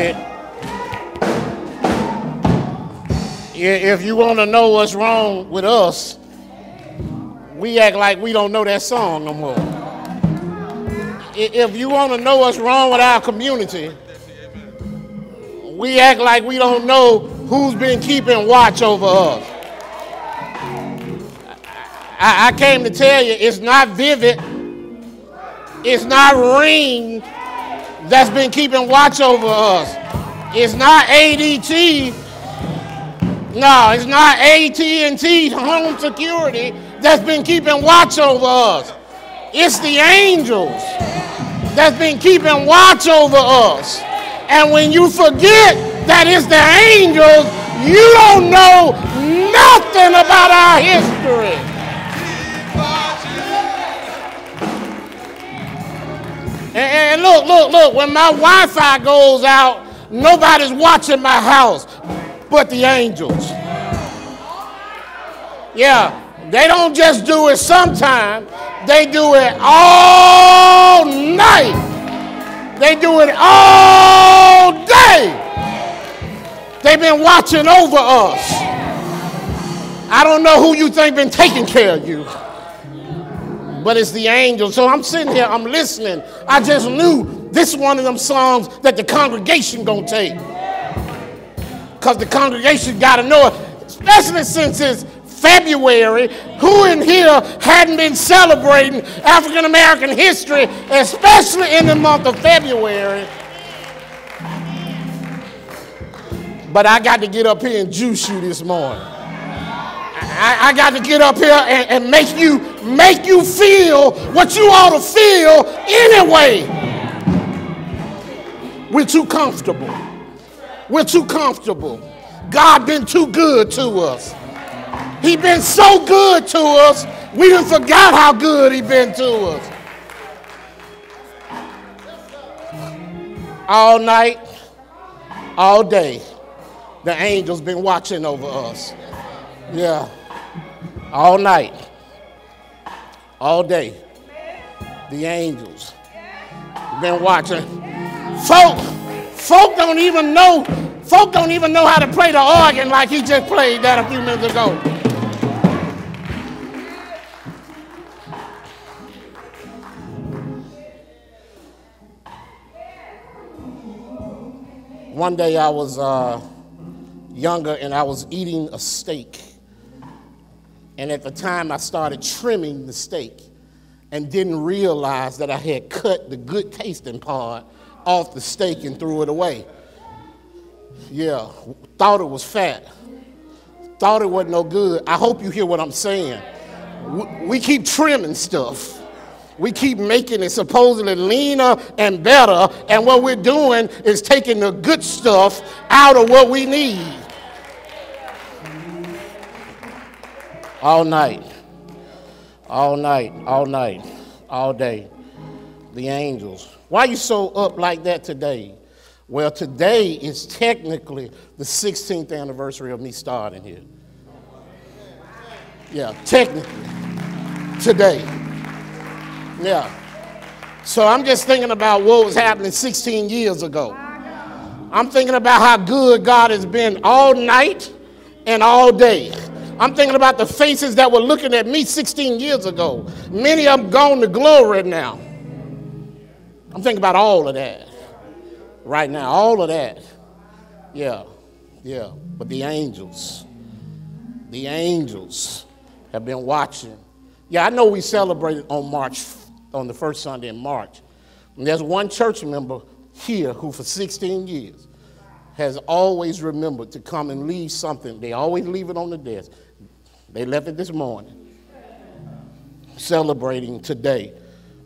It, if you want to know what's wrong with us, we act like we don't know that song no more. If you want to know what's wrong with our community, we act like we don't know who's been keeping watch over us. I, I came to tell you it's not Vivint, it's not ring that's been keeping watch over us. It's not ADT. No, it's not AT&T home security that's been keeping watch over us. It's the angels that's been keeping watch over us. And when you forget that it's the angels, you don't know nothing about our history. And, look, look, look, when my Wi Fi goes out, nobody's watching my house but the angels. Yeah, they don't just do it sometime, they do it all night. They do it all day. They've been watching over us. I don't know who you think been taking care of you, but it's the angels. So I'm sitting here, I'm listening. I just knew this one of them songs that the congregation gonna take. Because the congregation gotta know it, especially since it's February, who in here hadn't been celebrating African American history, especially in the month of February? But I got to get up here and juice you this morning. I, I got to get up here and, and make you make you feel what you ought to feel anyway. We're too comfortable. We're too comfortable. God been too good to us. He been so good to us, we done forgot how good he been to us. All night, all day, the angels been watching over us. Yeah. All night, all day, the angels been watching. Folk, folk don't even know, folk don't even know how to play the organ like he just played that a few minutes ago. One day I was uh, younger and I was eating a steak. And at the time I started trimming the steak and didn't realize that I had cut the good tasting part off the steak and threw it away. Yeah, thought it was fat. Thought it wasn't no good. I hope you hear what I'm saying. We keep trimming stuff we keep making it supposedly leaner and better, and what we're doing is taking the good stuff out of what we need. All night, all night, all night, all day. The angels. Why you so up like that today? Well, today is technically the 16th anniversary of me starting here. Yeah, technically. Today. Yeah. So I'm just thinking about what was happening 16 years ago. I'm thinking about how good God has been all night and all day. I'm thinking about the faces that were looking at me 16 years ago. Many of them gone to glory now. I'm thinking about all of that right now, all of that. Yeah, yeah. But the angels, the angels have been watching. Yeah, I know we celebrated on March on the first Sunday in March. And there's one church member here who, for 16 years, has always remembered to come and leave something. They always leave it on the desk. They left it this morning, celebrating today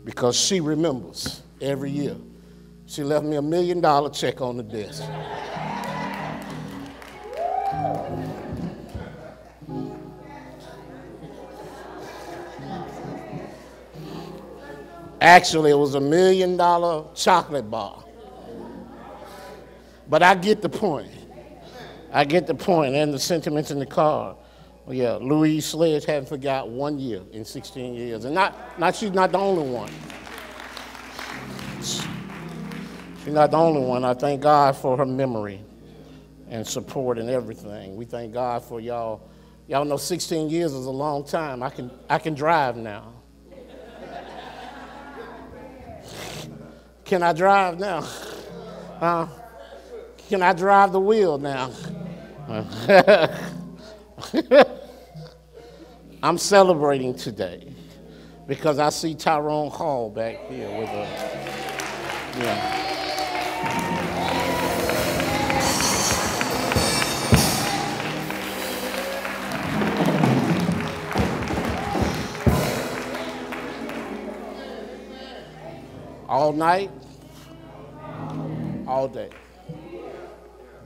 because she remembers every year. She left me a million dollar check on the desk. Actually, it was a million dollar chocolate bar. But I get the point. I get the point and the sentiments in the card. Yeah, Louise Sledge hadn't forgot one year in 16 years. And not, not she's not the only one. She's not the only one. I thank God for her memory and support and everything. We thank God for y'all. Y'all know 16 years is a long time. I can, I can drive now. Can I drive now? Uh, can I drive the wheel now? I'm celebrating today because I see Tyrone Hall back here with us. Yeah. all night, all day.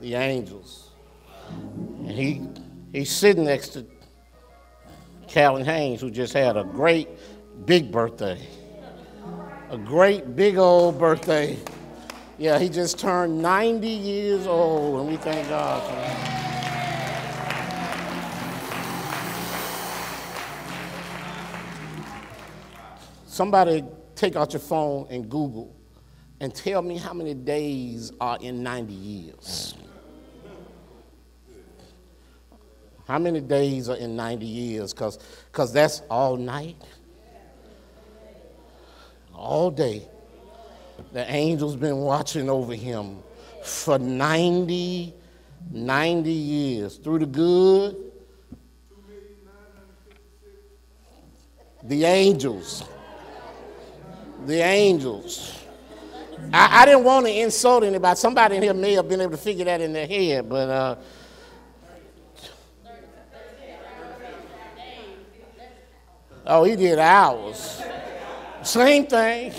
The angels. And he he's sitting next to Calvin Haynes, who just had a great big birthday. A great big old birthday. Yeah, he just turned 90 years old, and we thank God for that. Somebody take out your phone and Google and tell me how many days are in 90 years. How many days are in 90 years? Because that's all night, all day. The angel's been watching over him for 90, 90 years. Through the good, the angels the angels. I, I didn't want to insult anybody. Somebody in here may have been able to figure that in their head, but uh, oh, he did hours. Same thing.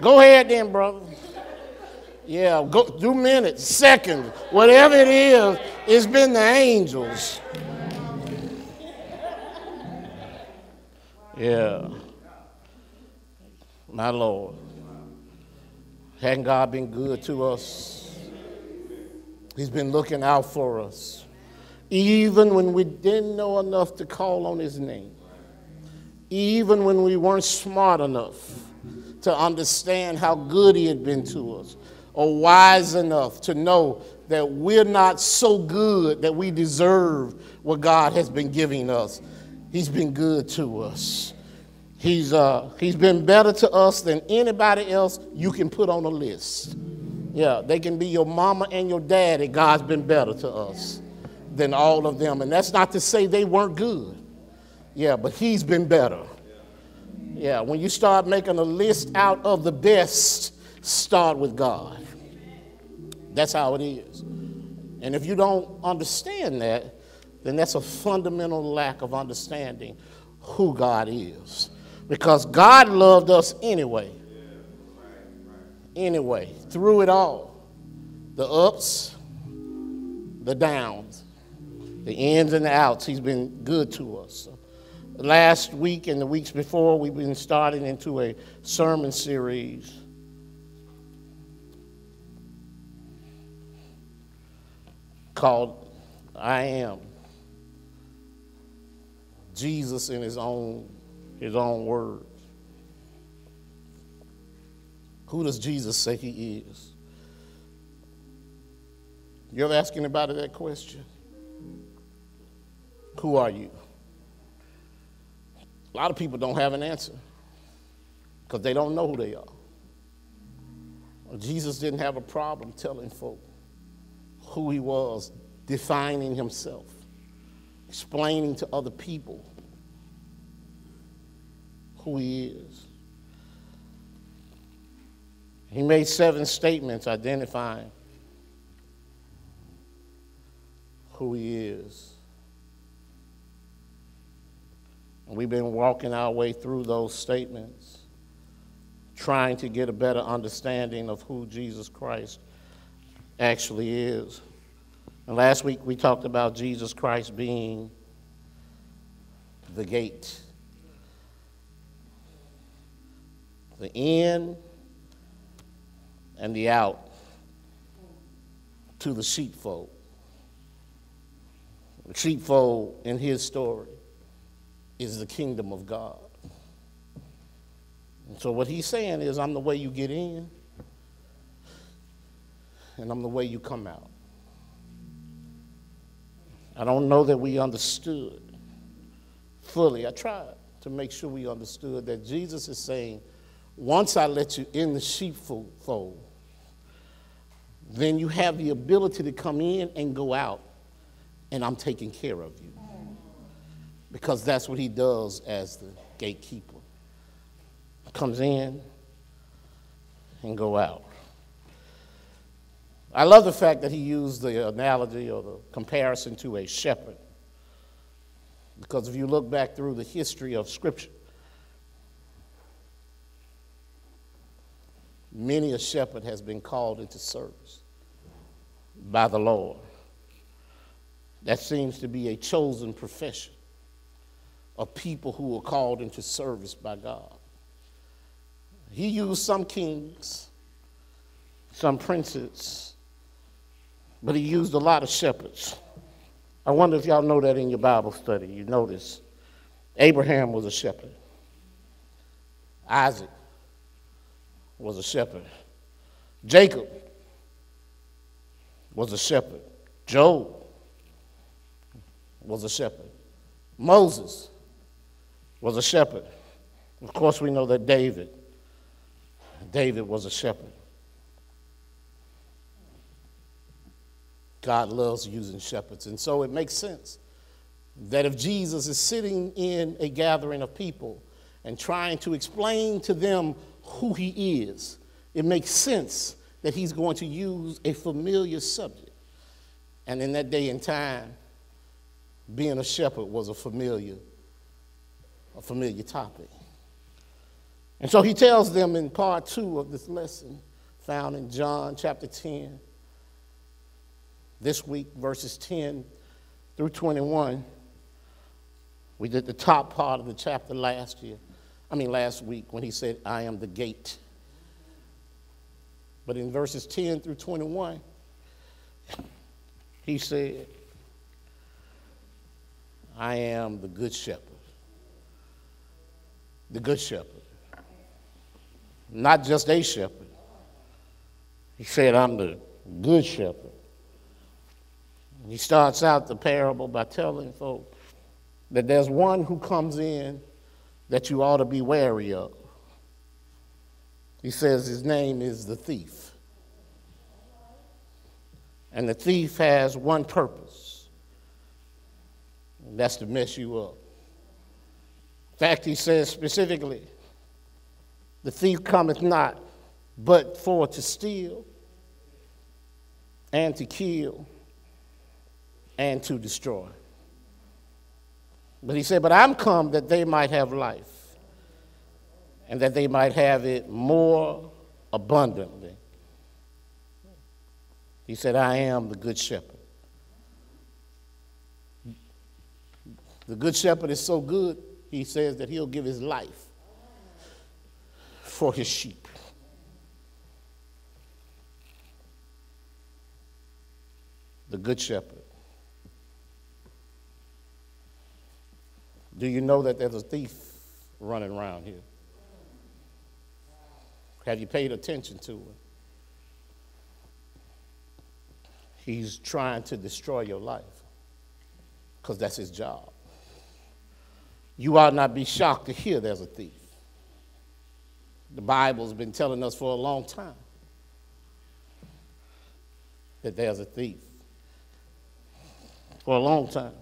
Go ahead then, brother. Yeah, go do minutes, seconds, whatever it is. It's been the angels. Yeah my Lord. Hadn't God been good to us? He's been looking out for us. Even when we didn't know enough to call on His name, even when we weren't smart enough to understand how good He had been to us, or wise enough to know that we're not so good that we deserve what God has been giving us. He's been good to us. He's, uh, he's been better to us than anybody else you can put on a list. Yeah, they can be your mama and your daddy. God's been better to us than all of them. And that's not to say they weren't good. Yeah, but he's been better. Yeah, when you start making a list out of the best, start with God. That's how it is. And if you don't understand that, then that's a fundamental lack of understanding who God is. Because God loved us anyway. Anyway, through it all the ups, the downs, the ins and the outs. He's been good to us. Last week and the weeks before, we've been starting into a sermon series. Called I Am. Jesus in his own his own words. Who does Jesus say he is? You ever ask anybody that question? Who are you? A lot of people don't have an answer because they don't know who they are. Jesus didn't have a problem telling folk who he was, defining himself, explaining to other people who he is. He made seven statements identifying who he is. And we've been walking our way through those statements, trying to get a better understanding of who Jesus Christ actually is. And last week we talked about Jesus Christ being the gate. the in and the out to the sheepfold. The sheepfold in his story is the kingdom of God. And so what he's saying is, I'm the way you get in, and I'm the way you come out. I don't know that we understood fully. I tried to make sure we understood that Jesus is saying, once I let you in the sheepfold, then you have the ability to come in and go out, and I'm taking care of you. Because that's what he does as the gatekeeper. Comes in and go out. I love the fact that he used the analogy or the comparison to a shepherd. Because if you look back through the history of Scripture, many a shepherd has been called into service by the Lord. That seems to be a chosen profession of people who were called into service by God. He used some kings, some princes, but he used a lot of shepherds. I wonder if y'all know that in your Bible study. You notice Abraham was a shepherd, Isaac was a shepherd, Jacob was a shepherd, Job was a shepherd, Moses was a shepherd. Of course, we know that David, David was a shepherd. God loves using shepherds. And so it makes sense that if Jesus is sitting in a gathering of people and trying to explain to them who he is, it makes sense that he's going to use a familiar subject. And in that day and time, being a shepherd was a familiar, a familiar topic. And so he tells them in part two of this lesson, found in John chapter 10, this week, verses 10 through 21. We did the top part of the chapter last year. I mean, last week when he said, I am the gate. But in verses 10 through 21, he said, I am the good shepherd. The good shepherd. Not just a shepherd. He said, I'm the good shepherd. He starts out the parable by telling folks that there's one who comes in that you ought to be wary of. He says his name is the thief. And the thief has one purpose, and that's to mess you up. Fact, he says specifically, the thief cometh not but for to steal and to kill and to destroy. But he said, But I'm come that they might have life, and that they might have it more abundantly. He said, I am the good shepherd. The good shepherd is so good, he says that he'll give his life for his sheep. The good shepherd. Do you know that there's a thief running around here? Have you paid attention to him? He's trying to destroy your life because that's his job. You ought not be shocked to hear there's a thief. The Bible's been telling us for a long time that there's a thief. For a long time.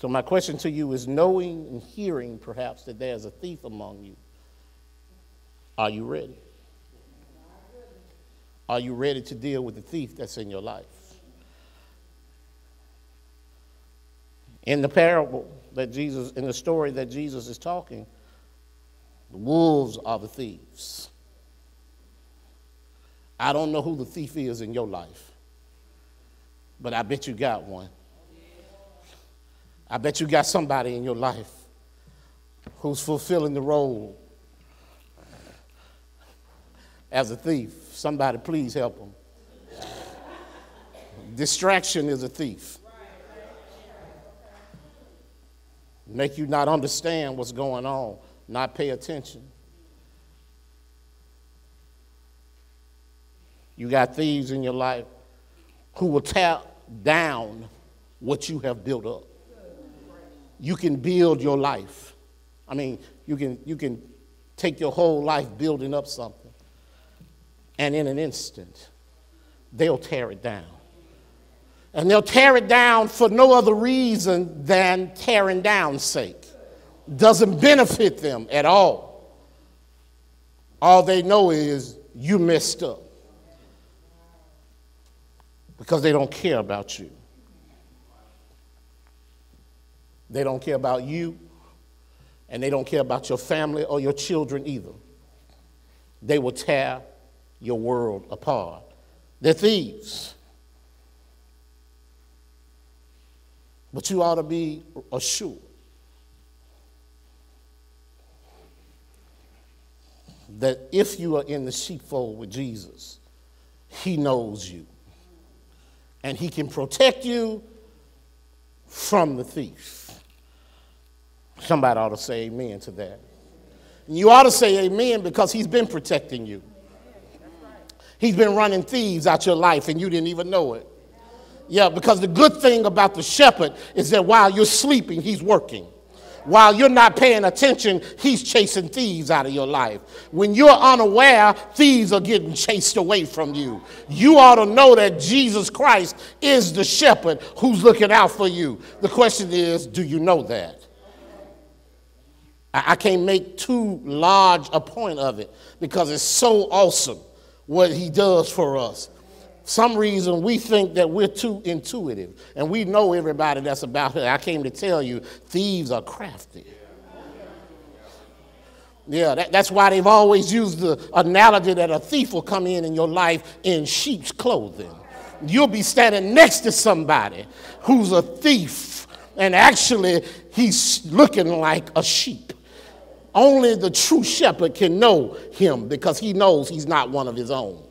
So, my question to you is knowing and hearing perhaps that there's a thief among you, are you ready? Are you ready to deal with the thief that's in your life? In the parable that Jesus, in the story that Jesus is talking, the wolves are the thieves. I don't know who the thief is in your life, but I bet you got one. I bet you got somebody in your life who's fulfilling the role as a thief. Somebody, please help them. Distraction is a thief. Make you not understand what's going on, not pay attention. You got thieves in your life who will tear down what you have built up. You can build your life. I mean, you can, you can take your whole life building up something, and in an instant, they'll tear it down. And they'll tear it down for no other reason than tearing down sake. Doesn't benefit them at all. All they know is you messed up because they don't care about you. They don't care about you, and they don't care about your family or your children either. They will tear your world apart. They're thieves. But you ought to be assured that if you are in the sheepfold with Jesus, He knows you. And He can protect you from the thief. Somebody ought to say amen to that. And you ought to say amen because He's been protecting you. He's been running thieves out your life and you didn't even know it. Yeah, because the good thing about the shepherd is that while you're sleeping, he's working. While you're not paying attention, he's chasing thieves out of your life. When you're unaware, thieves are getting chased away from you. You ought to know that Jesus Christ is the shepherd who's looking out for you. The question is, do you know that? I can't make too large a point of it because it's so awesome what he does for us some reason we think that we're too intuitive and we know everybody that's about here. I came to tell you, thieves are crafty. Yeah, that, that's why they've always used the analogy that a thief will come in in your life in sheep's clothing. You'll be standing next to somebody who's a thief, and actually he's looking like a sheep. Only the true shepherd can know him because he knows he's not one of his own.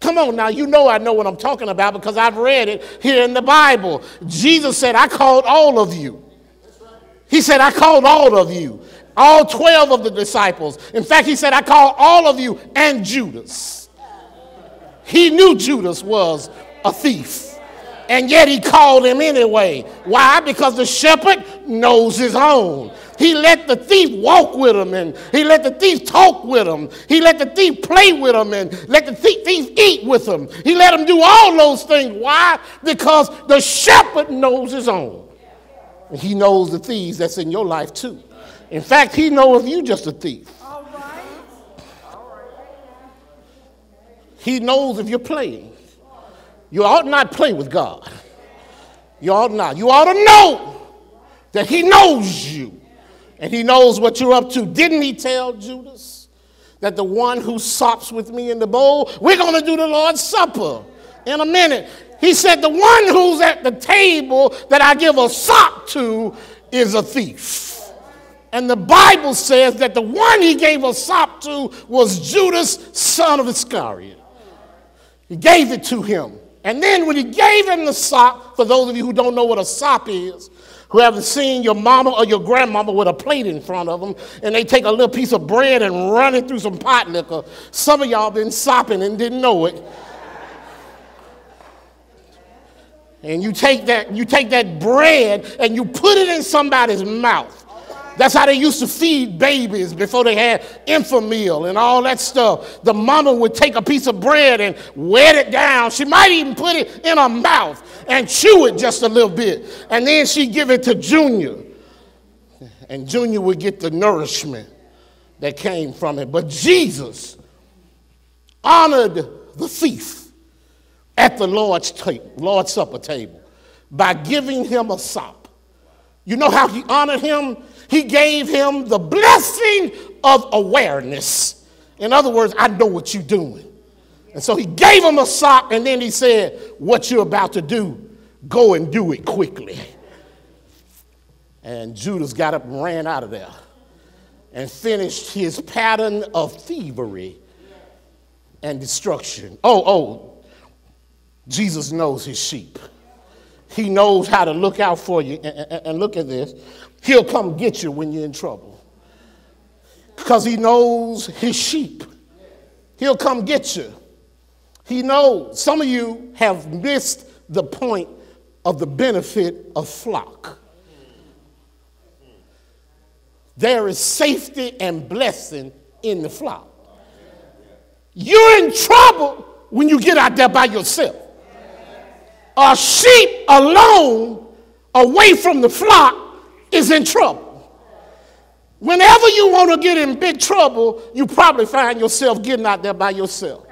Come on now, you know I know what I'm talking about because I've read it here in the Bible. Jesus said, I called all of you. He said, I called all of you, all 12 of the disciples. In fact, he said, I called all of you and Judas. He knew Judas was a thief, and yet he called him anyway. Why? Because the shepherd knows his own. He let the thief walk with him and he let the thief talk with him. He let the thief play with him and let the thief, thief eat with him. He let him do all those things. Why? Because the shepherd knows his own. And he knows the thieves that's in your life too. In fact, he knows you just a thief. He knows if you're playing. You ought not play with God. You ought not. You ought to know that He knows you and he knows what you're up to. Didn't he tell Judas that the one who sops with me in the bowl, we're going to do the Lord's Supper in a minute? He said, The one who's at the table that I give a sop to is a thief. And the Bible says that the one he gave a sop to was Judas, son of Iscariot. He gave it to him. And then when he gave him the sop, for those of you who don't know what a sop is, who haven't seen your mama or your grandmama with a plate in front of them and they take a little piece of bread and run it through some pot liquor. Some of y'all been sopping and didn't know it. And you take that, you take that bread and you put it in somebody's mouth. That's how they used to feed babies before they had Enfamil and all that stuff. The mama would take a piece of bread and wet it down. She might even put it in her mouth and chew it just a little bit. And then she'd give it to Junior. And Junior would get the nourishment that came from it. But Jesus honored the thief at the Lord's, table, Lord's Supper table by giving him a sop. You know how he honored him? He gave him the blessing of awareness. In other words, I know what you're doing. And so he gave him a sock and then he said, What you're about to do, go and do it quickly. And Judas got up and ran out of there and finished his pattern of thievery and destruction. Oh, oh, Jesus knows his sheep. He knows how to look out for you. And, look at this. He'll come get you when you're in trouble because he knows his sheep. He'll come get you. He knows. Some of you have missed the point of the benefit of flock. There is safety and blessing in the flock. You're in trouble when you get out there by yourself. A sheep alone, away from the flock, is in trouble. Whenever you want to get in big trouble, you probably find yourself getting out there by yourself.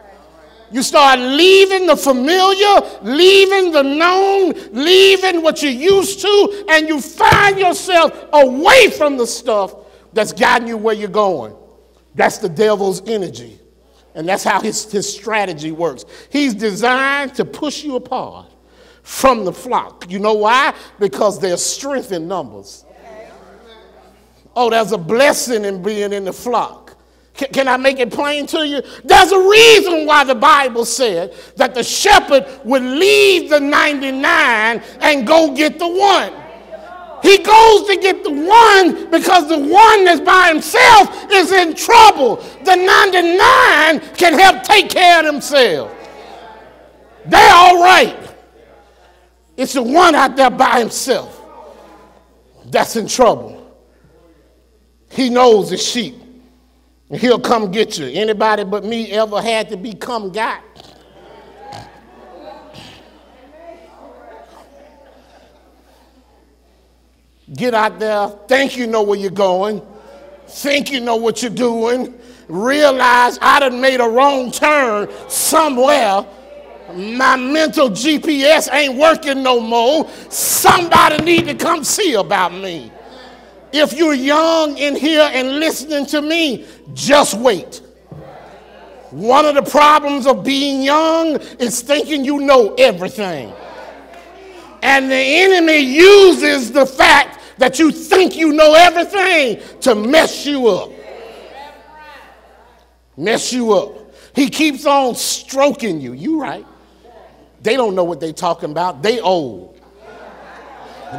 You start leaving the familiar, leaving the known, leaving what you're used to, and you find yourself away from the stuff that's guiding you where you're going. That's the devil's energy. And that's how his, his strategy works. He's designed to push you apart from the flock. You know why? Because there's strength in numbers. Oh, there's a blessing in being in the flock. Can, can I make it plain to you? There's a reason why the Bible said that the shepherd would leave the 99 and go get the one. He goes to get the one because the one that's by himself is in trouble. The 99 can help take care of themselves. They're all right. It's the one out there by himself that's in trouble. He knows the sheep. And he'll come get you. Anybody but me ever had to become God? Get out there, think you know where you're going, think you know what you're doing, realize I done made a wrong turn somewhere. My mental GPS ain't working no more. Somebody need to come see about me. If you're young in here and listening to me, just wait. One of the problems of being young is thinking you know everything. And the enemy uses the fact that you think you know everything to mess you up. Mess you up. He keeps on stroking you. You right. They don't know what they talking about. They old.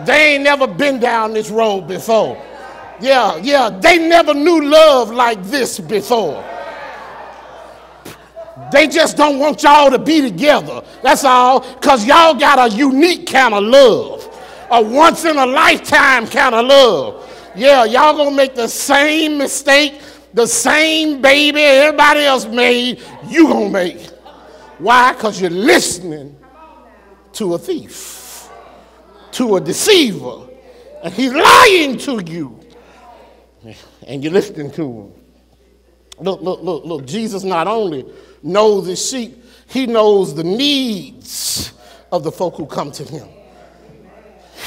They ain't never been down this road before. Yeah, yeah, they never knew love like this before. They just don't want y'all to be together. That's all, because y'all got a unique kind of love, a once in a lifetime kind of love. Yeah, y'all gonna make the same mistake, the same baby everybody else made, you gonna make. Why? Because you're listening to a thief, to a deceiver, and he's lying to you and you're listening to him. Look, look, look, look. Jesus not only knows his sheep, he knows the needs of the folk who come to him.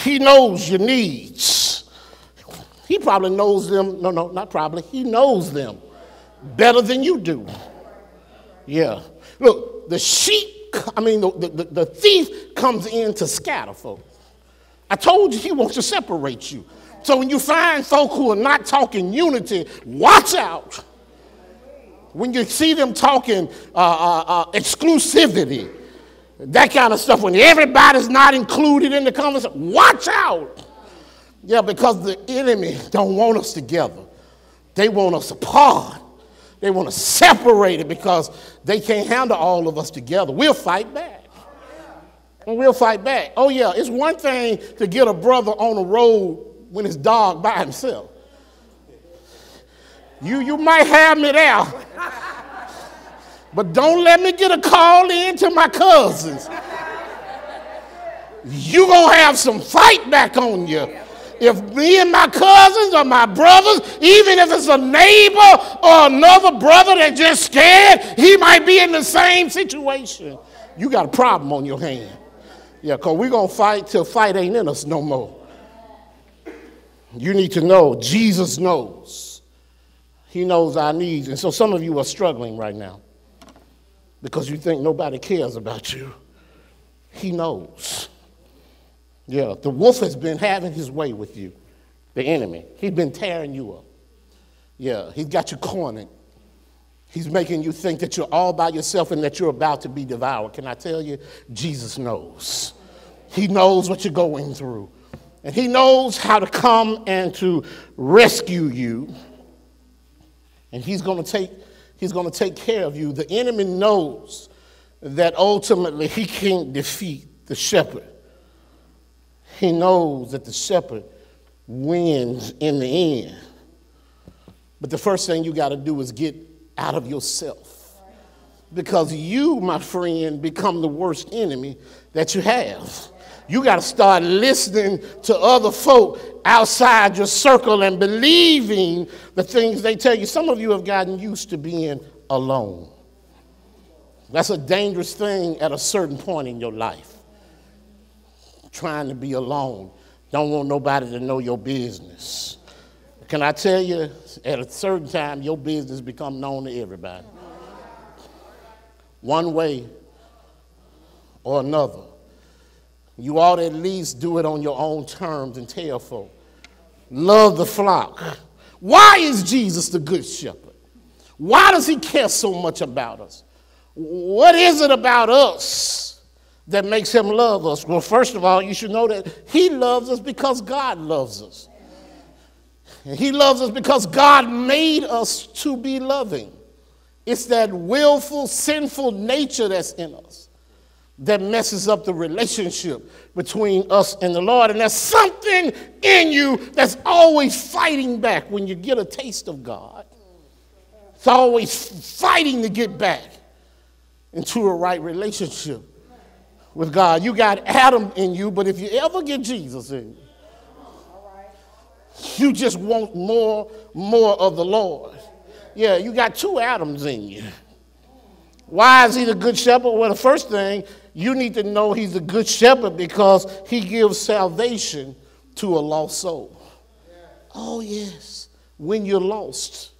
He knows your needs. He probably knows them. No, no, not probably. He knows them better than you do. Yeah. Look, the sheep, I mean, the, the, the thief comes in to scatter folk. I told you he wants to separate you. So when you find folk who are not talking unity, watch out. When you see them talking uh, uh, uh, exclusivity, that kind of stuff, when everybody's not included in the conversation, watch out. Yeah, because the enemy don't want us together. They want us apart. They want to separate it because they can't handle all of us together. We'll fight back. And we'll fight back. Oh, yeah, it's one thing to get a brother on the road when it's dog by himself. You, you might have me there, but don't let me get a call in to my cousins. you going to have some fight back on you. If me and my cousins or my brothers, even if it's a neighbor or another brother that just scared, he might be in the same situation. You got a problem on your hand. Yeah, because we're going to fight till fight ain't in us no more. You need to know Jesus knows. He knows our needs. And so some of you are struggling right now because you think nobody cares about you. He knows. Yeah, the wolf has been having his way with you, the enemy. He's been tearing you up. Yeah, he's got you cornered. He's making you think that you're all by yourself and that you're about to be devoured. Can I tell you? Jesus knows. He knows what you're going through. And he knows how to come and to rescue you. And he's going to take he's going to take care of you. The enemy knows that ultimately he can't defeat the shepherd. He knows that the shepherd wins in the end. But the first thing you got to do is get out of yourself. Because you, my friend, become the worst enemy that you have. You got to start listening to other folk outside your circle and believing the things they tell you. Some of you have gotten used to being alone. That's a dangerous thing at a certain point in your life. Trying to be alone. Don't want nobody to know your business. Can I tell you, at a certain time, your business become known to everybody. One way or another. You ought to at least do it on your own terms and tell folk. Love the flock. Why is Jesus the good shepherd? Why does he care so much about us? What is it about us that makes him love us? Well, first of all, you should know that he loves us because God loves us. And he loves us because God made us to be loving. It's that willful, sinful nature that's in us that messes up the relationship between us and the Lord. And there's something in you that's always fighting back when you get a taste of God. It's always fighting to get back into a right relationship with God. You got Adam in you, but if you ever get Jesus in you, you just want more, more of the Lord. Yeah, you got two Adams in you. Why is he the good shepherd? Well, the first thing, you need to know he's a good shepherd because he gives salvation to a lost soul. Oh, yes. When you're lost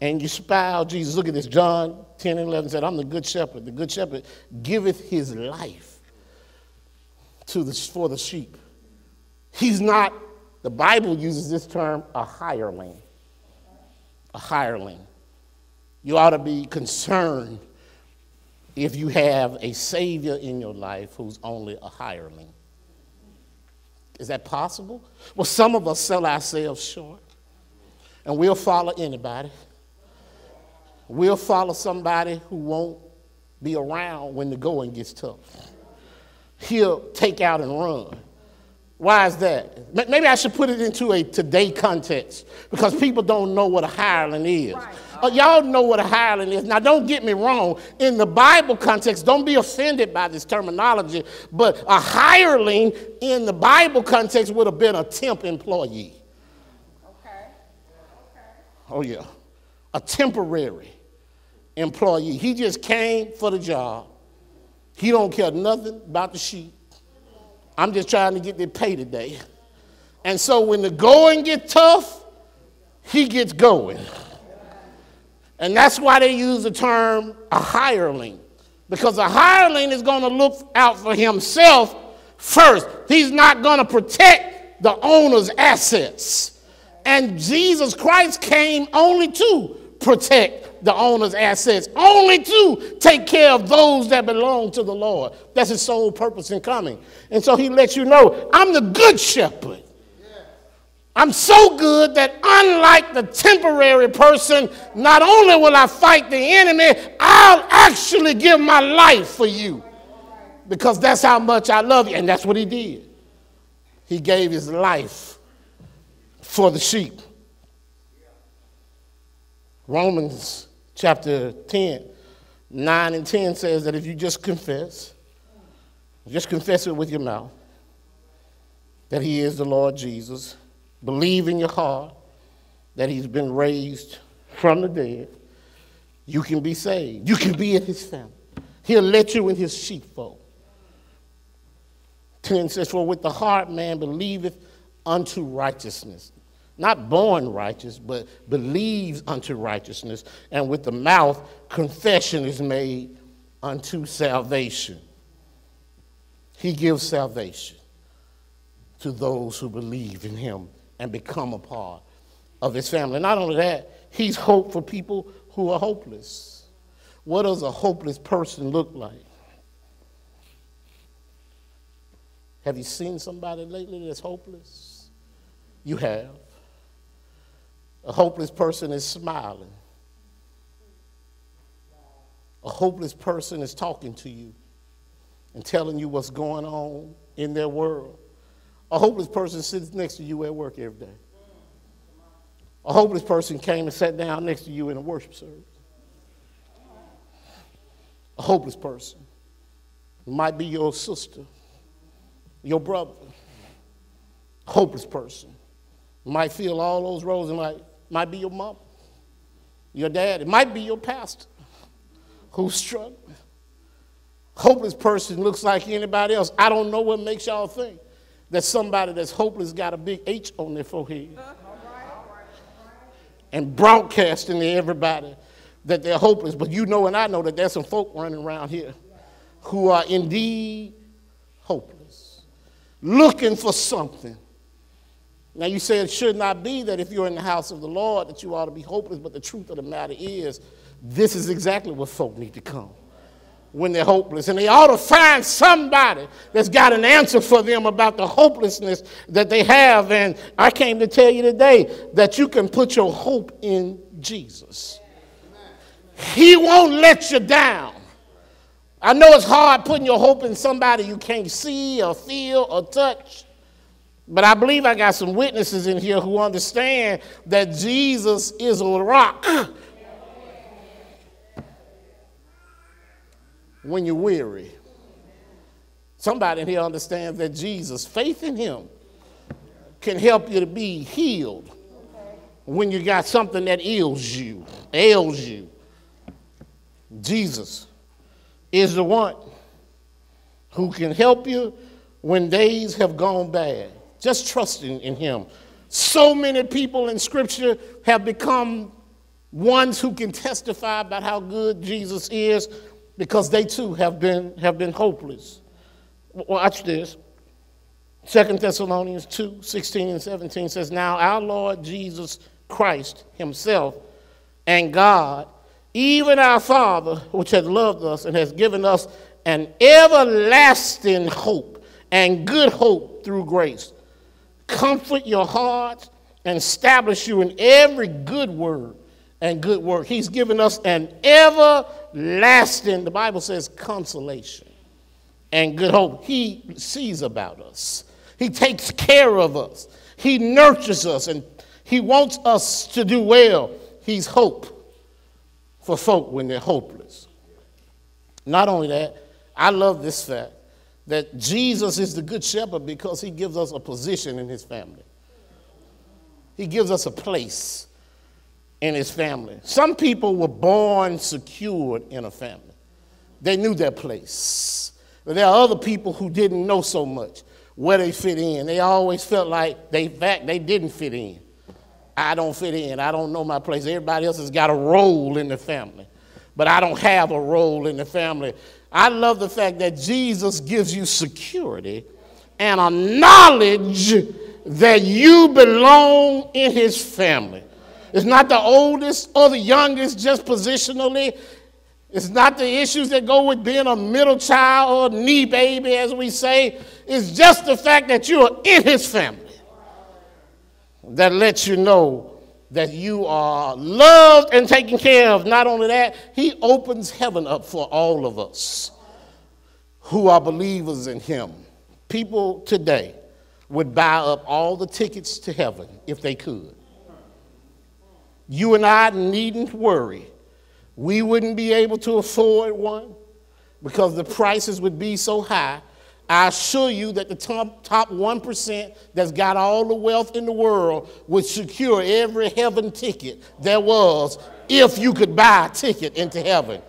and you spy out Jesus, look at this. John 10 and 11 said, I'm the good shepherd. The good shepherd giveth his life to the, for the sheep. He's not the Bible uses this term a hireling. A hireling. You ought to be concerned if you have a Savior in your life who's only a hireling. Is that possible? Well, some of us sell ourselves short, and we'll follow anybody. We'll follow somebody who won't be around when the going gets tough. He'll take out and run. Why is that? Maybe I should put it into a today context because people don't know what a hireling is. Right. Uh, y'all know what a hireling is. Now, don't get me wrong. In the Bible context, don't be offended by this terminology, but a hireling in the Bible context would have been a temp employee. Okay. okay. Oh, yeah. A temporary employee. He just came for the job. He don't care nothing about the sheep. I'm just trying to get their pay today. And so when the going gets tough, he gets going. And that's why they use the term a hireling. Because a hireling is going to look out for himself first. He's not going to protect the owner's assets. And Jesus Christ came only to protect the owner's assets, only to take care of those that belong to the Lord. That's his sole purpose in coming. And so he lets you know, I'm the good shepherd. I'm so good that unlike the temporary person, not only will I fight the enemy, I'll actually give my life for you. Because that's how much I love you. And that's what he did. He gave his life for the sheep. Romans chapter 10, 9 and 10 says that if you just confess, just confess it with your mouth, that he is the Lord Jesus, believe in your heart that he's been raised from the dead, you can be saved. You can be in his family. He'll let you in his sheepfold. 10 says, For with the heart man believeth unto righteousness, not born righteous, but believes unto righteousness, and with the mouth confession is made unto salvation. He gives salvation to those who believe in him and become a part of his family. Not only that, he's hope for people who are hopeless. What does a hopeless person look like? Have you seen somebody lately that's hopeless? You have. A hopeless person is smiling. A hopeless person is talking to you and telling you what's going on in their world. A hopeless person sits next to you at work every day. A hopeless person came and sat down next to you in a worship service. A hopeless person it might be your sister, your brother, A hopeless person. Might feel all those roles. It might, might be your mom, your dad. It might be your pastor who's struggling. Hopeless person looks like anybody else. I don't know what makes y'all think that somebody that's hopeless got a big H on their forehead and broadcasting to everybody that they're hopeless. But you know and I know that there's some folk running around here who are indeed hopeless, looking for something. Now, you say it should not be that if you're in the house of the Lord that you ought to be hopeless, but the truth of the matter is, this is exactly what folk need to come when they're hopeless. And they ought to find somebody that's got an answer for them about the hopelessness that they have. And I came to tell you today that you can put your hope in Jesus. He won't let you down. I know it's hard putting your hope in somebody you can't see or feel or touch. But I believe I got some witnesses in here who understand that Jesus is a rock. when you're weary. Somebody in here understands that Jesus, faith in Him, can help you to be healed when you got something that ails you, ails you. Jesus is the one who can help you when days have gone bad. Just trusting in Him. So many people in Scripture have become ones who can testify about how good Jesus is because they too have been, have been hopeless. Watch this. Second Thessalonians 2 16 and 17 says, Now our Lord Jesus Christ Himself and God even our Father, which has loved us and has given us an everlasting hope and good hope through grace, comfort your hearts and establish you in every good word and good work. He's given us an everlasting, the Bible says, consolation and good hope. He sees about us, He takes care of us, He nurtures us, and He wants us to do well. He's hope for folk when they're hopeless. Not only that, I love this fact that Jesus is the good shepherd because he gives us a position in his family. He gives us a place in his family. Some people were born secured in a family. They knew their place. But there are other people who didn't know so much where they fit in. They always felt like they fact they didn't fit in. I don't fit in. I don't know my place. Everybody else has got a role in the family, but I don't have a role in the family. I love the fact that Jesus gives you security and a knowledge that you belong in his family. It's not the oldest or the youngest, just positionally. It's not the issues that go with being a middle child or knee baby, as we say. It's just the fact that you are in his family that lets you know that you are loved and taken care of. Not only that, he opens heaven up for all of us who are believers in him. People today would buy up all the tickets to heaven if they could. You and I needn't worry. We wouldn't be able to afford one because the prices would be so high I assure you that the top, top 1% that's got all the wealth in the world would secure every heaven ticket there was if you could buy a ticket into heaven.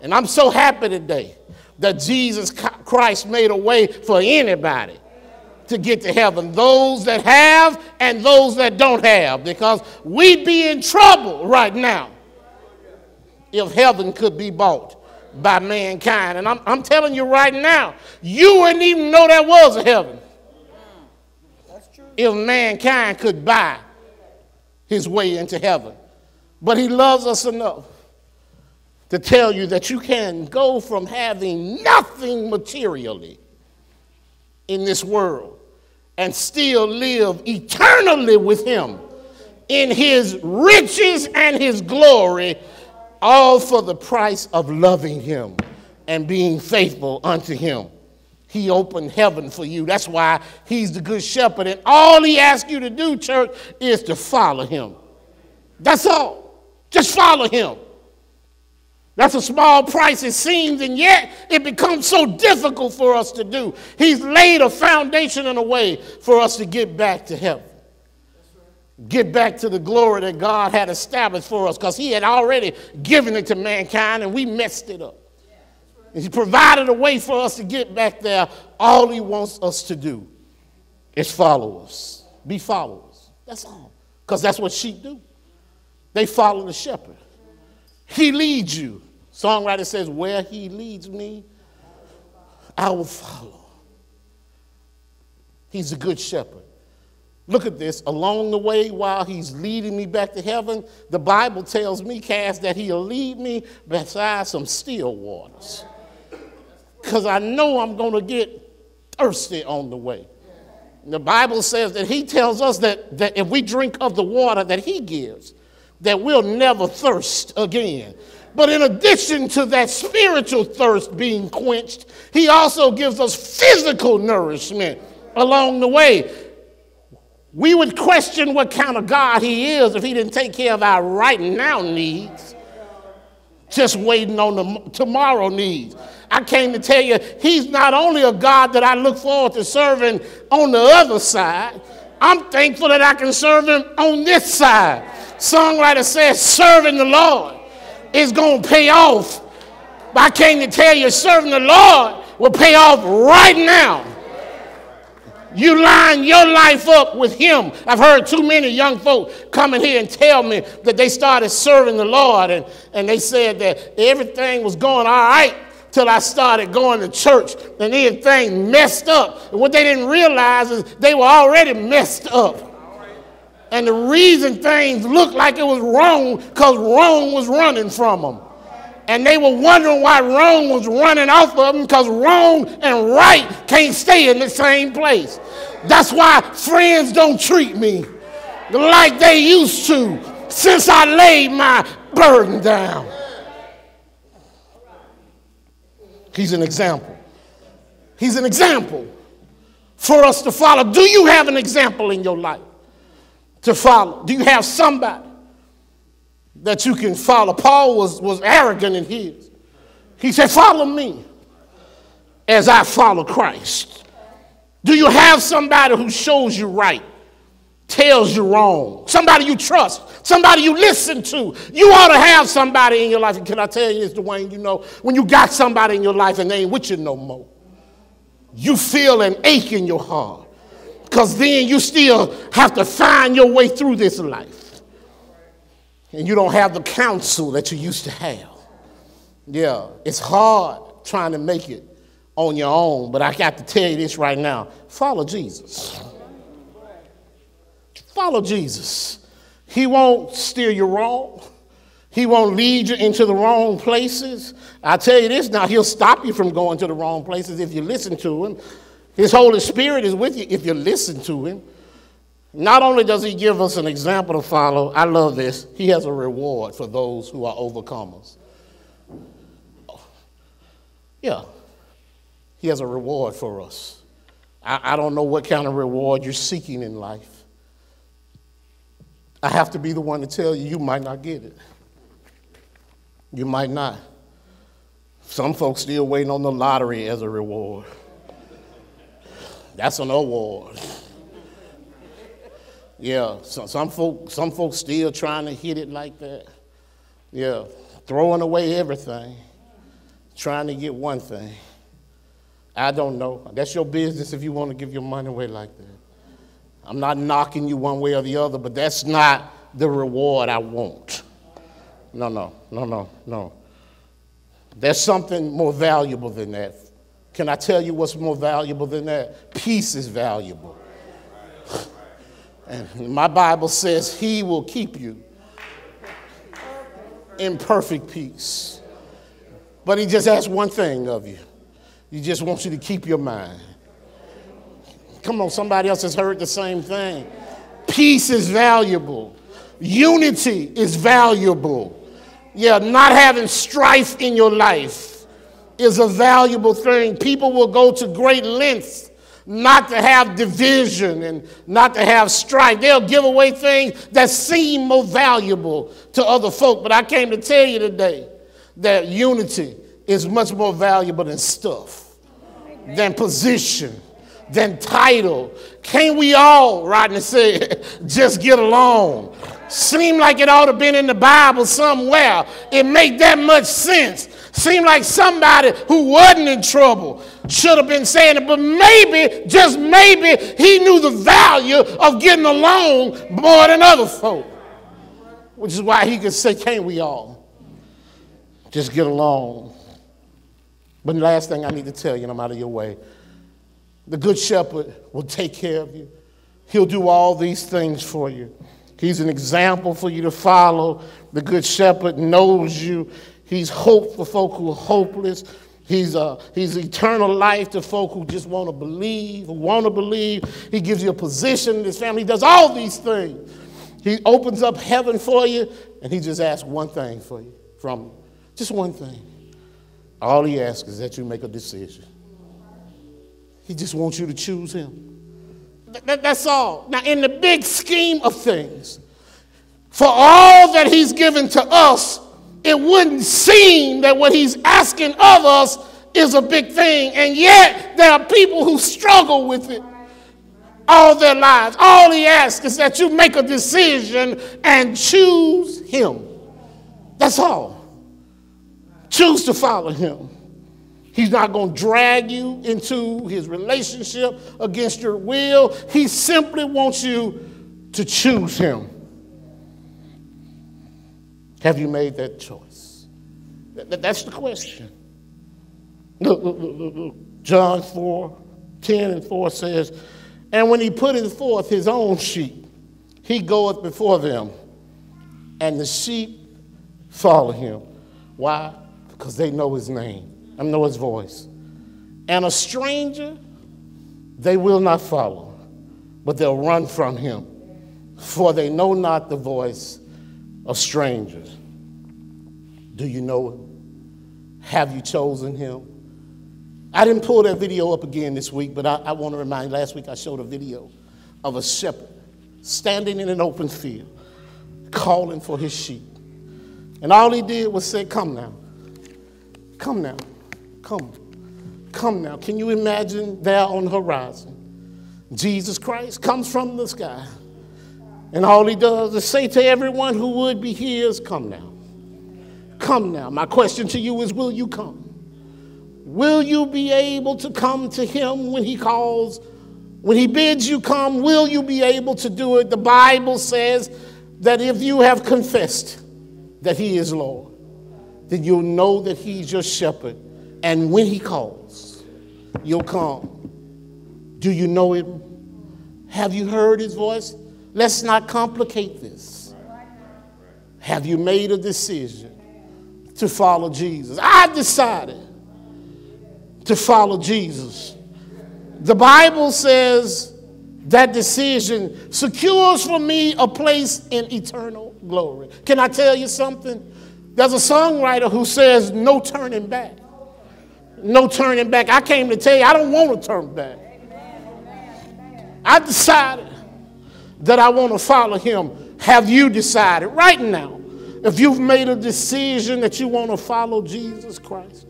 And I'm so happy today that Jesus Christ made a way for anybody to get to heaven those that have and those that don't have, because we'd be in trouble right now if heaven could be bought by mankind. And I'm, I'm telling you right now, you wouldn't even know there was a heaven if mankind could buy his way into heaven. But he loves us enough to tell you that you can go from having nothing materially in this world and still live eternally with him in his riches and his glory all for the price of loving him and being faithful unto him. He opened heaven for you. That's why he's the good shepherd. And all he asks you to do, church, is to follow him. That's all. Just follow him. That's a small price, it seems, and yet it becomes so difficult for us to do. He's laid a foundation in a way for us to get back to heaven. Get back to the glory that God had established for us because He had already given it to mankind and we messed it up. And He provided a way for us to get back there. All He wants us to do is follow us, be followers. That's all. Because that's what sheep do. They follow the shepherd. He leads you. Songwriter says, Where he leads me, I will follow. He's a good shepherd. Look at this. Along the way, while he's leading me back to heaven, the Bible tells me, Cass, that he'll lead me beside some still waters. Because I know I'm going to get thirsty on the way. The Bible says that he tells us that, that if we drink of the water that he gives, that we'll never thirst again. But in addition to that spiritual thirst being quenched, he also gives us physical nourishment along the way. We would question what kind of God he is if he didn't take care of our right now needs, just waiting on the tomorrow needs. I came to tell you, he's not only a God that I look forward to serving on the other side, I'm thankful that I can serve him on this side. Songwriter says, serving the Lord is going to pay off. But I came to tell you, serving the Lord will pay off right now. You line your life up with Him. I've heard too many young folk come in here and tell me that they started serving the Lord and, and they said that everything was going all right till I started going to church and everything messed up. And what they didn't realize is they were already messed up. And the reason things looked like it was wrong because wrong was running from them. And they were wondering why wrong was running off of them because wrong and right can't stay in the same place. That's why friends don't treat me like they used to since I laid my burden down. He's an example. He's an example for us to follow. Do you have an example in your life? to follow? Do you have somebody that you can follow? Paul was, was arrogant in his. He said, Follow me as I follow Christ. Do you have somebody who shows you right, tells you wrong, somebody you trust, somebody you listen to? You ought to have somebody in your life. And can I tell you this, Dwayne? You know, when you got somebody in your life and they ain't with you no more, you feel an ache in your heart because then you still have to find your way through this life. And you don't have the counsel that you used to have. Yeah, it's hard trying to make it on your own, but I got to tell you this right now follow Jesus. Follow Jesus. He won't steer you wrong. He won't lead you into the wrong places. I tell you this now, he'll stop you from going to the wrong places if you listen to him. His Holy Spirit is with you if you listen to him. Not only does he give us an example to follow, I love this, he has a reward for those who are overcomers. Yeah, he has a reward for us. I, I don't know what kind of reward you're seeking in life. I have to be the one to tell you, you might not get it. You might not. Some folks still waiting on the lottery as a reward. That's an award. Yeah, so, some folk, some folks still trying to hit it like that. Yeah, throwing away everything, trying to get one thing. I don't know. That's your business if you want to give your money away like that. I'm not knocking you one way or the other, but that's not the reward I want. No, no, no, no, no. There's something more valuable than that. Can I tell you what's more valuable than that? Peace is valuable. And my Bible says he will keep you in perfect peace. But he just asks one thing of you. He just wants you to keep your mind. Come on, somebody else has heard the same thing. Peace is valuable. Unity is valuable. Yeah, not having strife in your life is a valuable thing. People will go to great lengths not to have division and not to have strife. They'll give away things that seem more valuable to other folk. But I came to tell you today that unity is much more valuable than stuff, than position, than title. Can't we all, Rodney said, just get along? Seem like it ought to been in the Bible somewhere. It make that much sense. Seem like somebody who wasn't in trouble should have been saying it, but maybe, just maybe, he knew the value of getting along more than other folk. Which is why he could say, Can't we all just get along? But the last thing I need to tell you, and I'm out of your way the Good Shepherd will take care of you, He'll do all these things for you. He's an example for you to follow. The Good Shepherd knows you. He's hope for folk who are hopeless. He's, uh, he's eternal life to folk who just want to believe, who want to believe. He gives you a position in his family. He does all these things. He opens up heaven for you, and he just asks one thing for you from you. Just one thing. All he asks is that you make a decision. He just wants you to choose him. That, that's all. Now, in the big scheme of things, for all that he's given to us, it wouldn't seem that what he's asking of us is a big thing. And yet, there are people who struggle with it all their lives. All he asks is that you make a decision and choose him. That's all. Choose to follow him. He's not going to drag you into his relationship against your will. He simply wants you to choose him. Have you made that choice? That's the question. Look, look, look, look, John 4 10 and 4 says, And when he putteth forth his own sheep, he goeth before them, and the sheep follow him. Why? Because they know his name and know his voice. And a stranger they will not follow, but they'll run from him, for they know not the voice of strangers. Do you know him? Have you chosen him? I didn't pull that video up again this week, but I, I want to remind last week I showed a video of a shepherd standing in an open field, calling for his sheep. And all he did was say, Come now. Come now. Come. Come now. Can you imagine there on the horizon? Jesus Christ comes from the sky. And all he does is say to everyone who would be his, Come now. Come now. My question to you is Will you come? Will you be able to come to him when he calls? When he bids you come, will you be able to do it? The Bible says that if you have confessed that he is Lord, then you'll know that he's your shepherd and when he calls, you'll come. Do you know him? Have you heard his voice? Let's not complicate this. Have you made a decision to follow Jesus? I've decided to follow Jesus. The Bible says that decision secures for me a place in eternal glory. Can I tell you something? There's a songwriter who says, No turning back no turning back. I came to tell you, I don't want to turn back. I decided that I want to follow him. Have you decided right now? If you've made a decision that you want to follow Jesus Christ,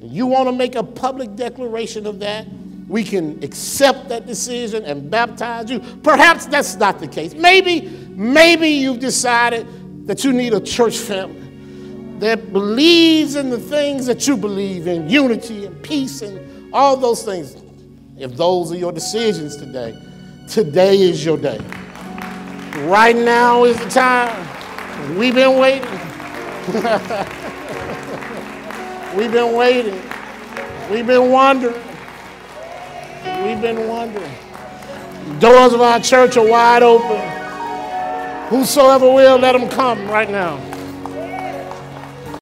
you want to make a public declaration of that, we can accept that decision and baptize you. Perhaps that's not the case. Maybe, maybe you've decided that you need a church family that believes in the things that you believe in unity and peace and all those things. If those are your decisions today, today is your day. Right now is the time. We've been waiting. We've been waiting. We've been wondering. We've been wondering. Doors of our church are wide open. Whosoever will, let them come right now.